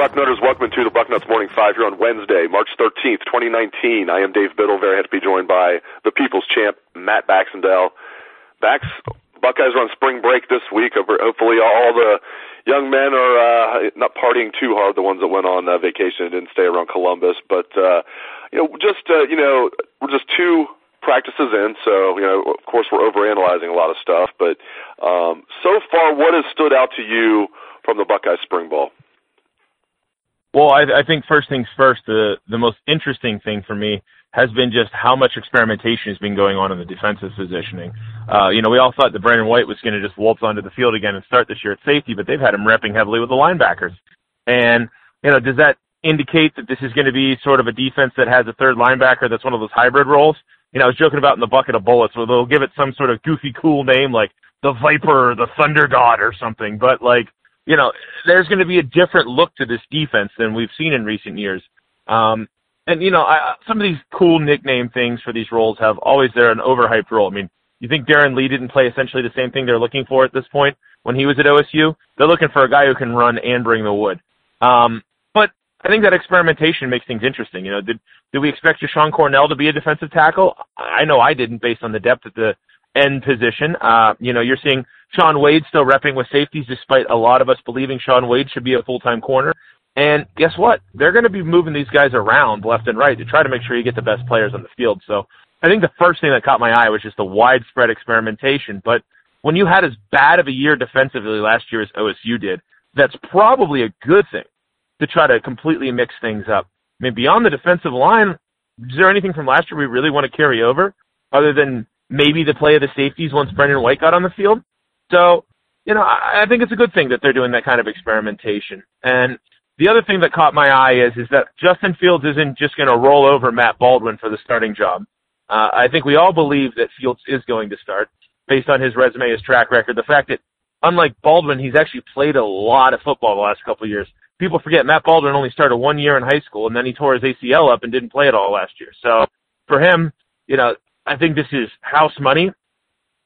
Bucknutters. Welcome to the Bucknuts Morning Five here on Wednesday, March 13th, 2019. I am Dave Biddle. Very happy to be joined by the People's Champ, Matt Baxendale. Bax, Buckeyes are on spring break this week. Hopefully, all the young men are uh, not partying too hard. The ones that went on uh, vacation and didn't stay around Columbus, but uh, you know, just uh, you know, we're just two practices in, so you know, of course, we're overanalyzing a lot of stuff. But um, so far, what has stood out to you from the Buckeyes spring ball? Well, I, I think first things first. The the most interesting thing for me has been just how much experimentation has been going on in the defensive positioning. Uh, you know, we all thought that Brendon White was going to just waltz onto the field again and start this year at safety, but they've had him repping heavily with the linebackers. And, you know, does that indicate that this is going to be sort of a defense that has a third linebacker that's one of those hybrid roles? You know, I was joking about in the bucket of bullets where they'll give it some sort of goofy cool name like the Viper the Thunder God or something, but like, you know, there's going to be a different look to this defense than we've seen in recent years. Um, and you know, I, some of these cool nickname things for these roles have always they're an overhyped role. I mean, you think Darron Lee didn't play essentially the same thing they're looking for at this point when he was at OSU? They're looking for a guy who can run and bring the wood. Um, but I think that experimentation makes things interesting. You know, did did we expect Jashon Cornell to be a defensive tackle? I know I didn't, based on the depth at the end position. Uh, you know, you're seeing Shaun Wade still repping with safeties, despite a lot of us believing Shaun Wade should be a full time corner. And guess what? They're going to be moving these guys around left and right to try to make sure you get the best players on the field. So I think the first thing that caught my eye was just the widespread experimentation. But when you had as bad of a year defensively last year as OSU did, that's probably a good thing to try to completely mix things up. I mean, beyond the defensive line, is there anything from last year we really want to carry over other than maybe the play of the safeties once Brendon White got on the field? So, you know, I, I think it's a good thing that they're doing that kind of experimentation. And the other thing that caught my eye is is that Justin Fields isn't just going to roll over Matt Baldwin for the starting job. Uh, I think we all believe that Fields is going to start based on his resume, his track record, the fact that unlike Baldwin, he's actually played a lot of football the last couple of years. People forget Matt Baldwin only started one year in high school and then he tore his ACL up and didn't play at all last year. So for him, you know, I think this is house money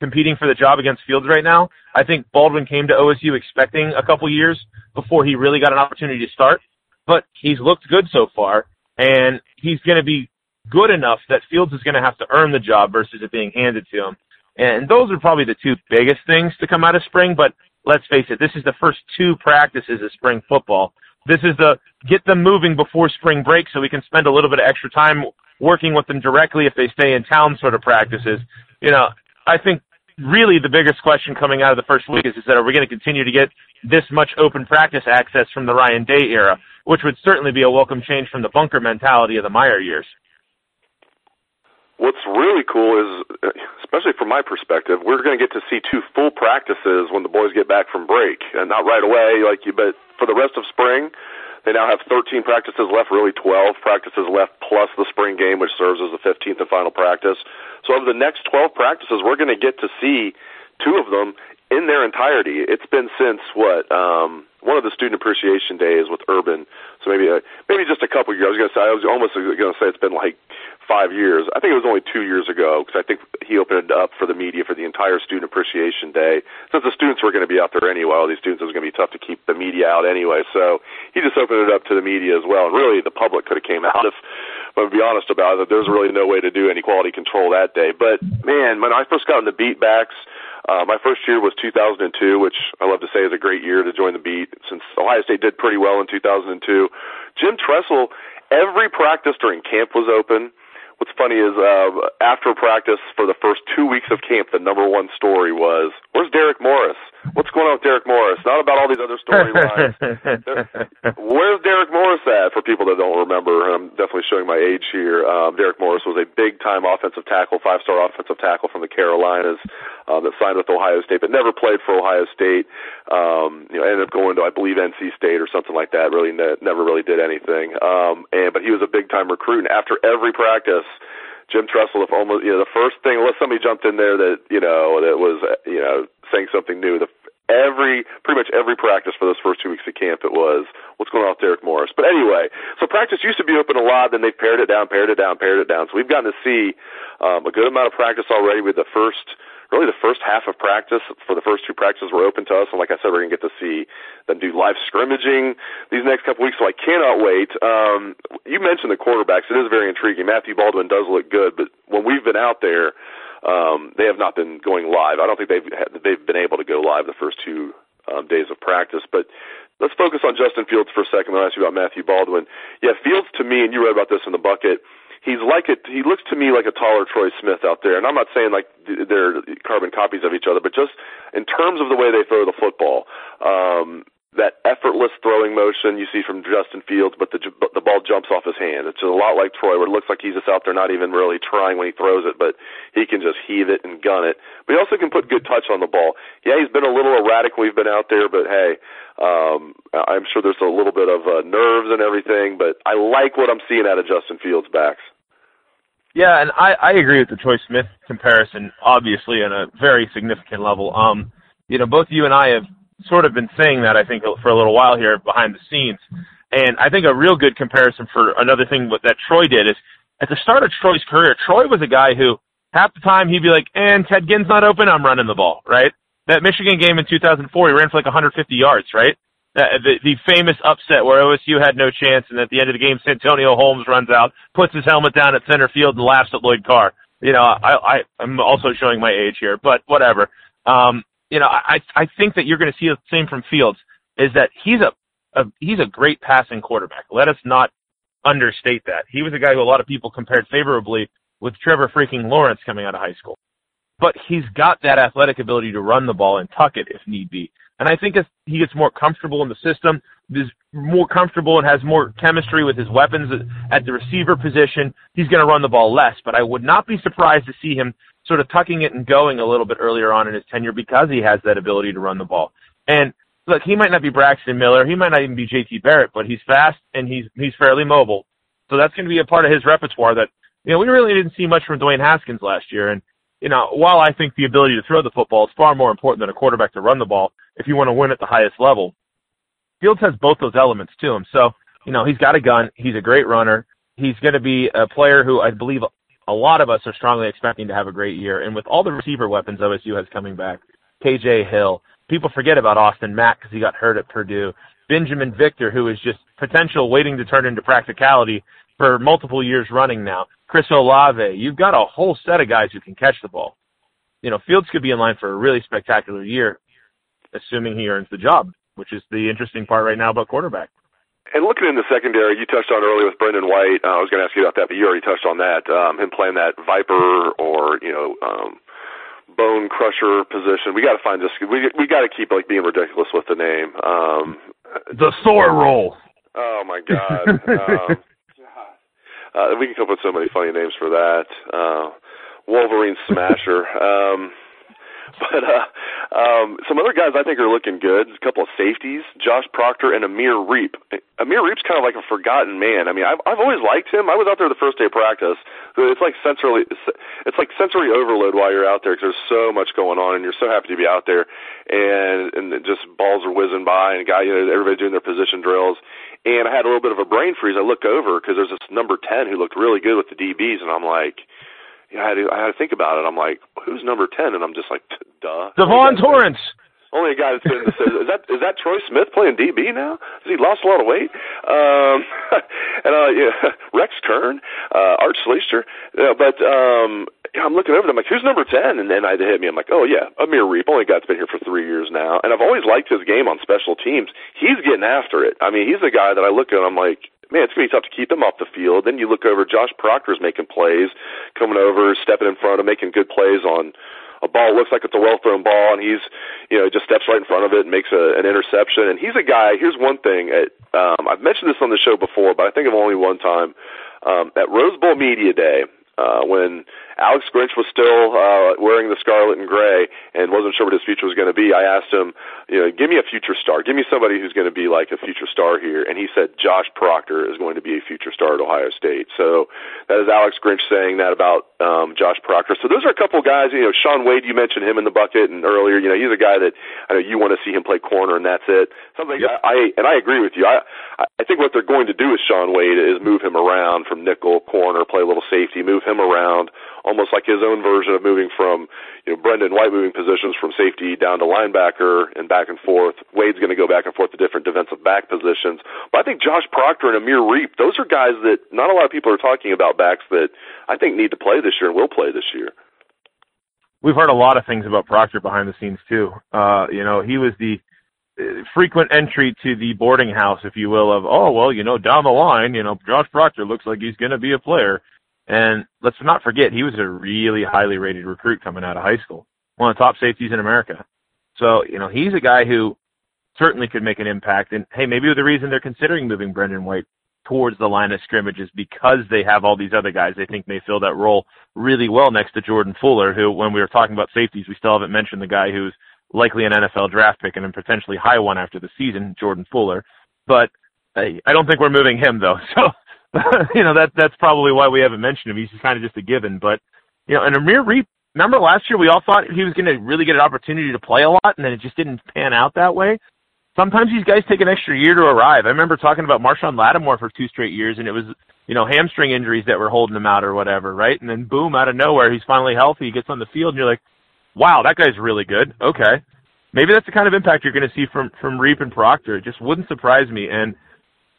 competing for the job against Fields right now. I think Baldwin came to OSU expecting a couple years before he really got an opportunity to start, but he's looked good so far, and he's going to be good enough that Fields is going to have to earn the job versus it being handed to him. And those are probably the two biggest things to come out of spring, but let's face it, this is the first two practices of spring football. This is the get them moving before spring break so we can spend a little bit of extra time working with them directly if they stay in town sort of practices. You know, I think really the biggest question coming out of the first week is, is that are we going to continue to get this much open practice access from the Ryan Day era, which would certainly be a welcome change from the bunker mentality of the Meyer years. What's really cool is, especially from my perspective, we're going to get to see two full practices when the boys get back from break, and not right away, like you. But for the rest of spring, they now have 13 practices left, really 12 practices left, plus the spring game, which serves as the 15th and final practice. So over the next 12 practices, we're going to get to see two of them in their entirety. It's been since what um, one of the student appreciation days with Urban. So maybe uh, maybe just a couple years. I was going to say I was almost going to say it's been like five years. I think it was only two years ago because I think he opened it up for the media for the entire student appreciation day. Since the students were going to be out there anyway, all these students it was going to be tough to keep the media out anyway. So he just opened it up to the media as well. And really, the public could have came out if but to be honest about it, there's really no way to do any quality control that day. But man, when I first got in the beat backs, uh, my first year was 2002, which I love to say is a great year to join the beat since Ohio State did pretty well in 2002. Jim Tressel, every practice during camp was open what's funny is uh, after practice for the first two weeks of camp, the number one story was, "Where's Derek Morris? What's going on with Derek Morris?" Not about all these other storylines. Where's Derek Morris at? For people that don't remember, I'm definitely showing my age here. Um, Derek Morris was a big-time offensive tackle, five-star offensive tackle from the Carolinas um, that signed with Ohio State, but never played for Ohio State. Um, you know, ended up going to, I believe, NC State or something like that. Really, ne- never really did anything. Um, and but he was a big-time recruit. And after every practice Jim Tressel, if almost you know the first thing, unless somebody jumped in there that you know that was you know saying something new, the every pretty much every practice for those first two weeks of camp it was what's going on with Derek Morris. But anyway, so practice used to be open a lot, then they've pared it down, pared it down, pared it down. So we've gotten to see um, a good amount of practice already with the first really the first half of practice for the first two practices were open to us, and like I said, we're gonna get to see them do live scrimmaging these next couple weeks. So I cannot wait. Um, you mentioned the quarterbacks; it is very intriguing. Matthew Baldwin does look good, but when we've been out there, um, they have not been going live. I don't think they've they've been able to go live the first two um, days of practice, but let's focus on Justin Fields for a second. I'll ask you about Matthew Baldwin. Yeah, Fields to me, and you wrote about this in the bucket he's like it. He looks to me like a taller Troy Smith out there, and I'm not saying like they're carbon copies of each other, but just in terms of the way they throw the football, um, that effortless throwing motion you see from Justin Fields, but the the ball jumps off his hand. It's just a lot like Troy, where it looks like he's just out there not even really trying when he throws it, but he can just heave it and gun it. But he also can put good touch on the ball. Yeah, he's been a little erratic we've been out there, but hey, um, I'm sure there's a little bit of uh, nerves and everything. But I like what I'm seeing out of Justin Fields' backs. Yeah, and I, I agree with the Troy Smith comparison, obviously, on a very significant level. Um, you know, both you and I have sort of been saying that, I think, for a little while here behind the scenes. And I think a real good comparison for another thing that Troy did is at the start of Troy's career, Troy was a guy who half the time he'd be like, and Ted Ginn's not open, I'm running the ball, right? That Michigan game in 2004, he ran for like 150 yards, right? Uh, the, the famous upset where OSU had no chance, and at the end of the game, Santonio Holmes runs out, puts his helmet down at center field, and laughs at Lloyd Carr. You know, I, I I'm also showing my age here, but whatever. Um, you know, I I think that you're going to see the same from Fields. Is that he's a, a he's a great passing quarterback. Let us not understate that. He was a guy who a lot of people compared favorably with Trevor freaking Lawrence coming out of high school. But he's got that athletic ability to run the ball and tuck it if need be. And I think as he gets more comfortable in the system, is more comfortable and has more chemistry with his weapons at the receiver position, he's going to run the ball less. But I would not be surprised to see him sort of tucking it and going a little bit earlier on in his tenure because he has that ability to run the ball. And look, he might not be Braxton Miller, he might not even be JT Barrett, but he's fast and he's he's fairly mobile. So that's going to be a part of his repertoire that you know we really didn't see much from Dwayne Haskins last year. And you know, while I think the ability to throw the football is far more important than a quarterback to run the ball if you want to win at the highest level, Fields has both those elements to him. So, you know, he's got a gun. He's a great runner. He's going to be a player who I believe a lot of us are strongly expecting to have a great year. And with all the receiver weapons OSU has coming back, KJ Hill, people forget about Austin Mack because he got hurt at Purdue. Binjimen Victor, who is just potential waiting to turn into practicality for multiple years running now. Chris Olave. You've got a whole set of guys who can catch the ball. You know, Fields could be in line for a really spectacular year, assuming he earns the job, which is the interesting part right now about quarterback. And looking in the secondary, you touched on earlier with Brendon White. Uh, I was going to ask you about that, but you already touched on that. Um, him playing that Viper or you know um, Bone Crusher position. We got to find this. We we got to keep like being ridiculous with the name. Um, the Thor role. Oh my God. um, uh, we can come up with so many funny names for that. Uh, Wolverine Smasher. um, but uh, um, some other guys I think are looking good. A couple of safeties, Josh Proctor and Amir Riep. Amir Riep's kind of like a forgotten man. I mean, I've I've always liked him. I was out there the first day of practice. It's like sensory, it's like sensory overload while you're out there because there's so much going on, and you're so happy to be out there, and and just balls are whizzing by, and guy, you know, everybody doing their position drills. And I had a little bit of a brain freeze. I look over because there's this number ten who looked really good with the DBs, and I'm like, yeah, I had to, I had to think about it. I'm like, who's number ten? And I'm just like, duh. Devon Torrence. Only guy that's been is that is that Troy Smith playing DB now? Has he lost a lot of weight? Um, and uh, yeah, Rex Kern, uh, Art Schlichter. Uh, but um, I'm looking over them like, who's number ten? And then I hit me. I'm like, oh yeah, Amir Riep. Only guy's been here for three years now, and I've always liked his game on special teams. He's getting after it. I mean, he's the guy that I look at. I'm like, man, it's gonna be tough to keep him off the field. Then you look over, Josh Proctor's making plays, coming over, stepping in front of, making good plays on a ball looks like it's a well thrown ball, and he's you know just steps right in front of it and makes a, an interception. And he's a guy. Here's one thing. At, um, I've mentioned this on the show before, but I think of only one time um, at Rose Bowl Media Day uh, when Alex Grinch was still uh, wearing the scarlet and gray and wasn't sure what his future was going to be. I asked him, you know, give me a future star. Give me somebody who's going to be like a future star here. And he said Josh Proctor is going to be a future star at Ohio State. So that is Alex Grinch saying that about um, Josh Proctor. So those are a couple guys. You know, Shaun Wade, you mentioned him in the bucket, and earlier, you know, he's a guy that I know you want to see him play corner, and that's it. Something yep. I, I and I agree with you. I I think what they're going to do with Shaun Wade is move him around from nickel, corner, play a little safety, move him around almost like his own version of moving from, you know, Brendon White moving positions from safety down to linebacker and back and forth. Wade's going to go back and forth to different defensive back positions. But I think Josh Proctor and Amir Riep, those are guys that not a lot of people are talking about backs that I think need to play this year and will play this year we've heard a lot of things about Proctor behind the scenes too. Uh, you know, he was the uh, frequent entry to the boarding house, if you will, of oh well, you know, down the line, you know, Josh Proctor looks like he's going to be a player. And let's not forget, he was a really highly rated recruit coming out of high school, one of the top safeties in America. So you know, he's a guy who certainly could make an impact. And hey, maybe the reason they're considering moving Brendon White towards the line of scrimmage is because they have all these other guys they think may fill that role really well next to Jordan Fuller, who, when we were talking about safeties, we still haven't mentioned the guy who's likely an NFL draft pick and a potentially high one after the season, Jordan Fuller. But I, I don't think we're moving him though. So, you know, that that's probably why we haven't mentioned him. He's kind of just a given. But, you know, and Amir Riep, remember last year we all thought he was going to really get an opportunity to play a lot, and then it just didn't pan out that way sometimes these guys take an extra year to arrive. I remember talking about Marshon Lattimore for two straight years, and it was you know hamstring injuries that were holding him out or whatever, right? And then boom, out of nowhere, he's finally healthy. He gets on the field, and you're like, wow, that guy's really good. Okay, maybe that's the kind of impact you're going to see from from Riep and Proctor. It just wouldn't surprise me. And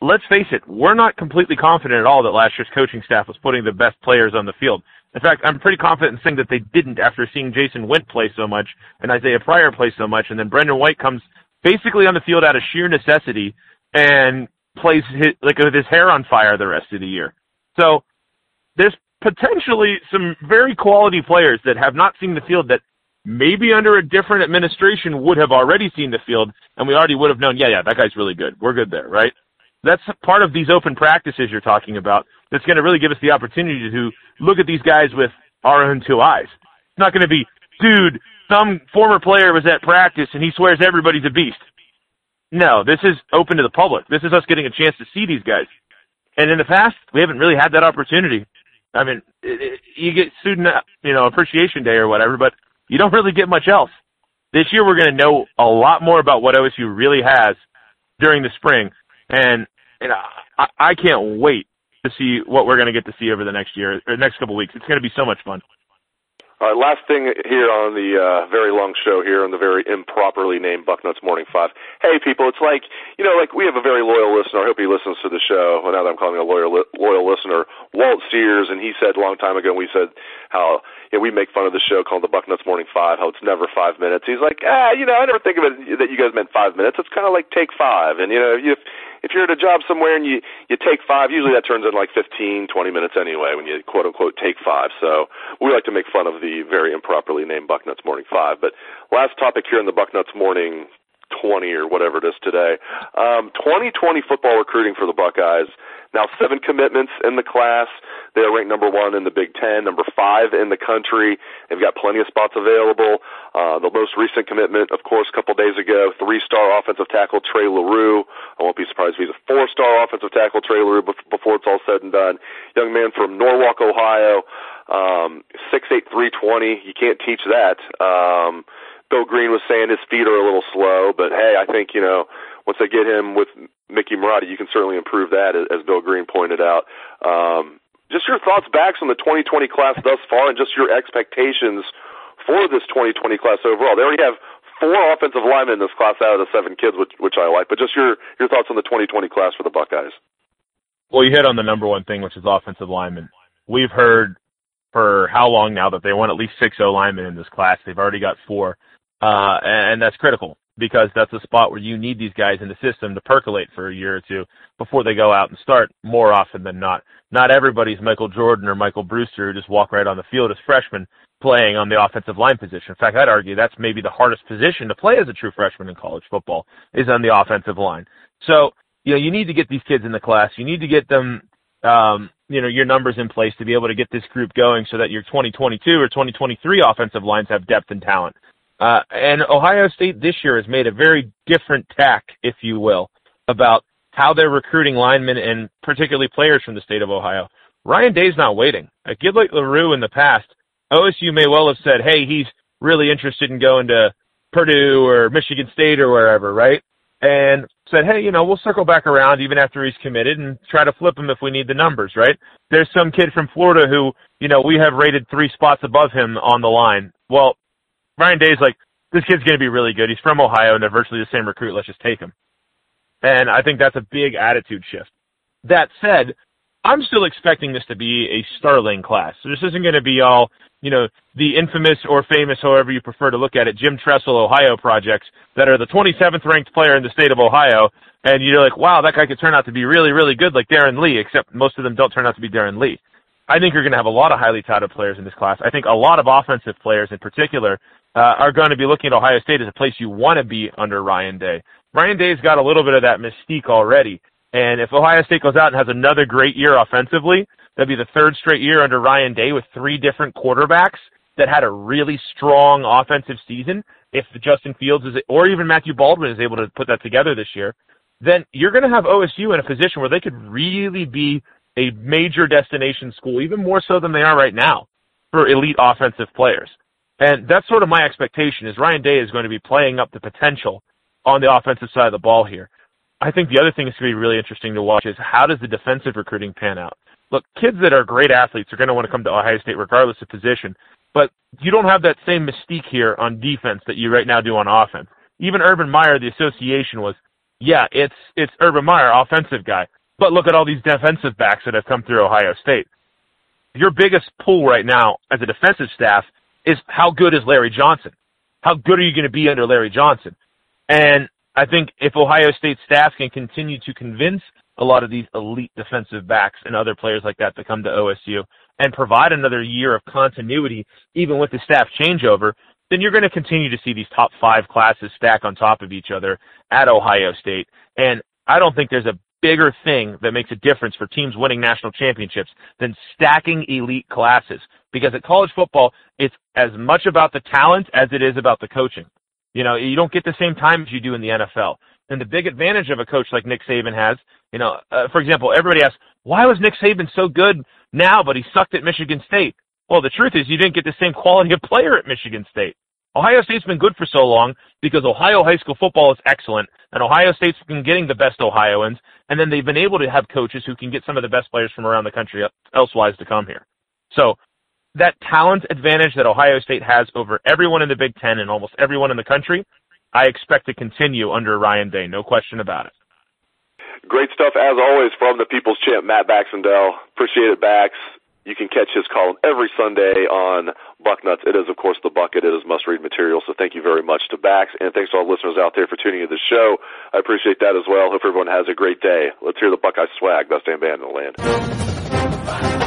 let's face it, we're not completely confident at all that last year's coaching staff was putting the best players on the field. In fact, I'm pretty confident in saying that they didn't after seeing Jahsen Wint play so much and Isaiah Pryor play so much, and then Brendon White comes basically on the field out of sheer necessity and plays his, like with his hair on fire the rest of the year. So there's potentially some very quality players that have not seen the field that maybe under a different administration would have already seen the field and we already would have known, yeah, yeah, that guy's really good. We're good there, right? That's part of these open practices you're talking about. That's going to really give us the opportunity to look at these guys with our own two eyes. It's not going to be, dude, some former player was at practice and he swears everybody's a beast. No, this is open to the public. This is us getting a chance to see these guys. And in the past, we haven't really had that opportunity. I mean, it, it, you get student, you know, appreciation day or whatever, but you don't really get much else. This year, we're going to know a lot more about what OSU really has during the spring, and and I, I can't wait to see what we're going to get to see over the next year or next couple of weeks. It's going to be so much fun. All right, last thing here on the uh, very long show here on the very improperly named Bucknuts Morning Five. Hey, people, it's like you know, like we have a very loyal listener. I hope he listens to the show. Well, now that I'm calling a loyal loyal listener, Walt Sears, and he said a long time ago. We said how you know, we make fun of the show called the Bucknuts Morning Five. How it's never five minutes. He's like, ah, you know, I never think of it that you guys meant five minutes. It's kind of like take five, and you know, you if you're at a job somewhere and you you take five, usually that turns into like 15, 20 minutes anyway when you quote unquote take five. So we like to make fun of the very improperly named Bucknuts Morning Five. But last topic here in the Bucknuts Morning 20 or whatever it is today. Um, 2020 football recruiting for the Buckeyes. Now seven commitments in the class. They are ranked number one in the Big Ten, number five in the country. They've got plenty of spots available. Uh, the most recent commitment, of course, a couple days ago, three-star offensive tackle Trey Leroux. I won't be surprised if he's a four-star offensive tackle Trey Leroux before it's all said and done. Young man from Norwalk, Ohio, um, six eight three twenty. You can't teach that. Um, Bill Green was saying his feet are a little slow, but hey, I think you know once they get him with Mickey Marotti, you can certainly improve that, as Bill Green pointed out. Um, just your thoughts, Bax, on the 2020 class thus far, and just your expectations for this 2020 class overall. They already have four offensive linemen in this class out of the seven kids, which which I like. But just your your thoughts on the 2020 class for the Buckeyes. Well, you hit on the number one thing, which is offensive linemen. We've heard for how long now that they want at least six O linemen in this class. They've already got four, uh, and that's critical because that's a spot where you need these guys in the system to percolate for a year or two before they go out and start more often than not. Not everybody's Michael Jordan or Michael Brewster who just walk right on the field as freshmen playing on the offensive line position. In fact, I'd argue that's maybe the hardest position to play as a true freshman in college football is on the offensive line. So, you know, you need to get these kids in the class. You need to get them, um, you know, your numbers in place to be able to get this group going so that your 2022 or 2023 offensive lines have depth and talent. Uh, and Ohio State this year has made a very different tack, if you will, about how they're recruiting linemen and particularly players from the state of Ohio. Ryan Day's not waiting. A kid like Leroux in the past, OSU may well have said, hey, he's really interested in going to Purdue or Michigan State or wherever, right? and said, hey, you know, we'll circle back around even after he's committed and try to flip him if we need the numbers, right? There's some kid from Florida who, you know, we have rated three spots above him on the line. Well, Ryan Day's like, this kid's going to be really good. He's from Ohio and they're virtually the same recruit. Let's just take him. And I think that's a big attitude shift. That said, I'm still expecting this to be a Starling class. So this isn't going to be all, you know, the infamous or famous, however you prefer to look at it, Jim Tressel Ohio projects that are the 27th ranked player in the state of Ohio. And you're like, wow, that guy could turn out to be really, really good like Darron Lee, except most of them don't turn out to be Darron Lee. I think you're going to have a lot of highly touted players in this class. I think a lot of offensive players in particular uh, are going to be looking at Ohio State as a place you want to be under Ryan Day. Ryan Day's got a little bit of that mystique already. And if Ohio State goes out and has another great year offensively, that'd be the third straight year under Ryan Day with three different quarterbacks that had a really strong offensive season. If Justin Fields is, or even Matthew Baldwin is able to put that together this year, then you're going to have OSU in a position where they could really be a major destination school, even more so than they are right now for elite offensive players. And that's sort of my expectation is Ryan Day is going to be playing up the potential on the offensive side of the ball here. I think the other thing that's going to be really interesting to watch is how does the defensive recruiting pan out? Look, kids that are great athletes are going to want to come to Ohio State regardless of position, but you don't have that same mystique here on defense that you right now do on offense. Even Urban Meyer, the association was, yeah, it's it's Urban Meyer, offensive guy, but look at all these defensive backs that have come through Ohio State. Your biggest pull right now as a defensive staff is how good is Larry Johnson? How good are you going to be under Larry Johnson? And I think if Ohio State staff can continue to convince a lot of these elite defensive backs and other players like that to come to OSU and provide another year of continuity, even with the staff changeover, then you're going to continue to see these top five classes stack on top of each other at Ohio State. And I don't think there's a bigger thing that makes a difference for teams winning national championships than stacking elite classes. Because at college football, it's as much about the talent as it is about the coaching. You know, you don't get the same time as you do in the NFL. And the big advantage of a coach like Nick Saban has, you know, uh, for example, everybody asks, why was Nick Saban so good now, but he sucked at Michigan State? Well, the truth is you didn't get the same quality of player at Michigan State. Ohio State's been good for so long because Ohio high school football is excellent, and Ohio State's been getting the best Ohioans, and then they've been able to have coaches who can get some of the best players from around the country elsewise to come here. So that talent advantage that Ohio State has over everyone in the Big Ten and almost everyone in the country, I expect to continue under Ryan Day. No question about it. Great stuff as always from the People's Champ, Matt Baxendale. Appreciate it, Bax. You can catch his column every Sunday on Bucknuts. It is, of course, the bucket. It is must-read material. So thank you very much to Bax, and thanks to all listeners out there for tuning in to the show. I appreciate that as well. Hope everyone has a great day. Let's hear the Buckeye swag. Best damn band in the land.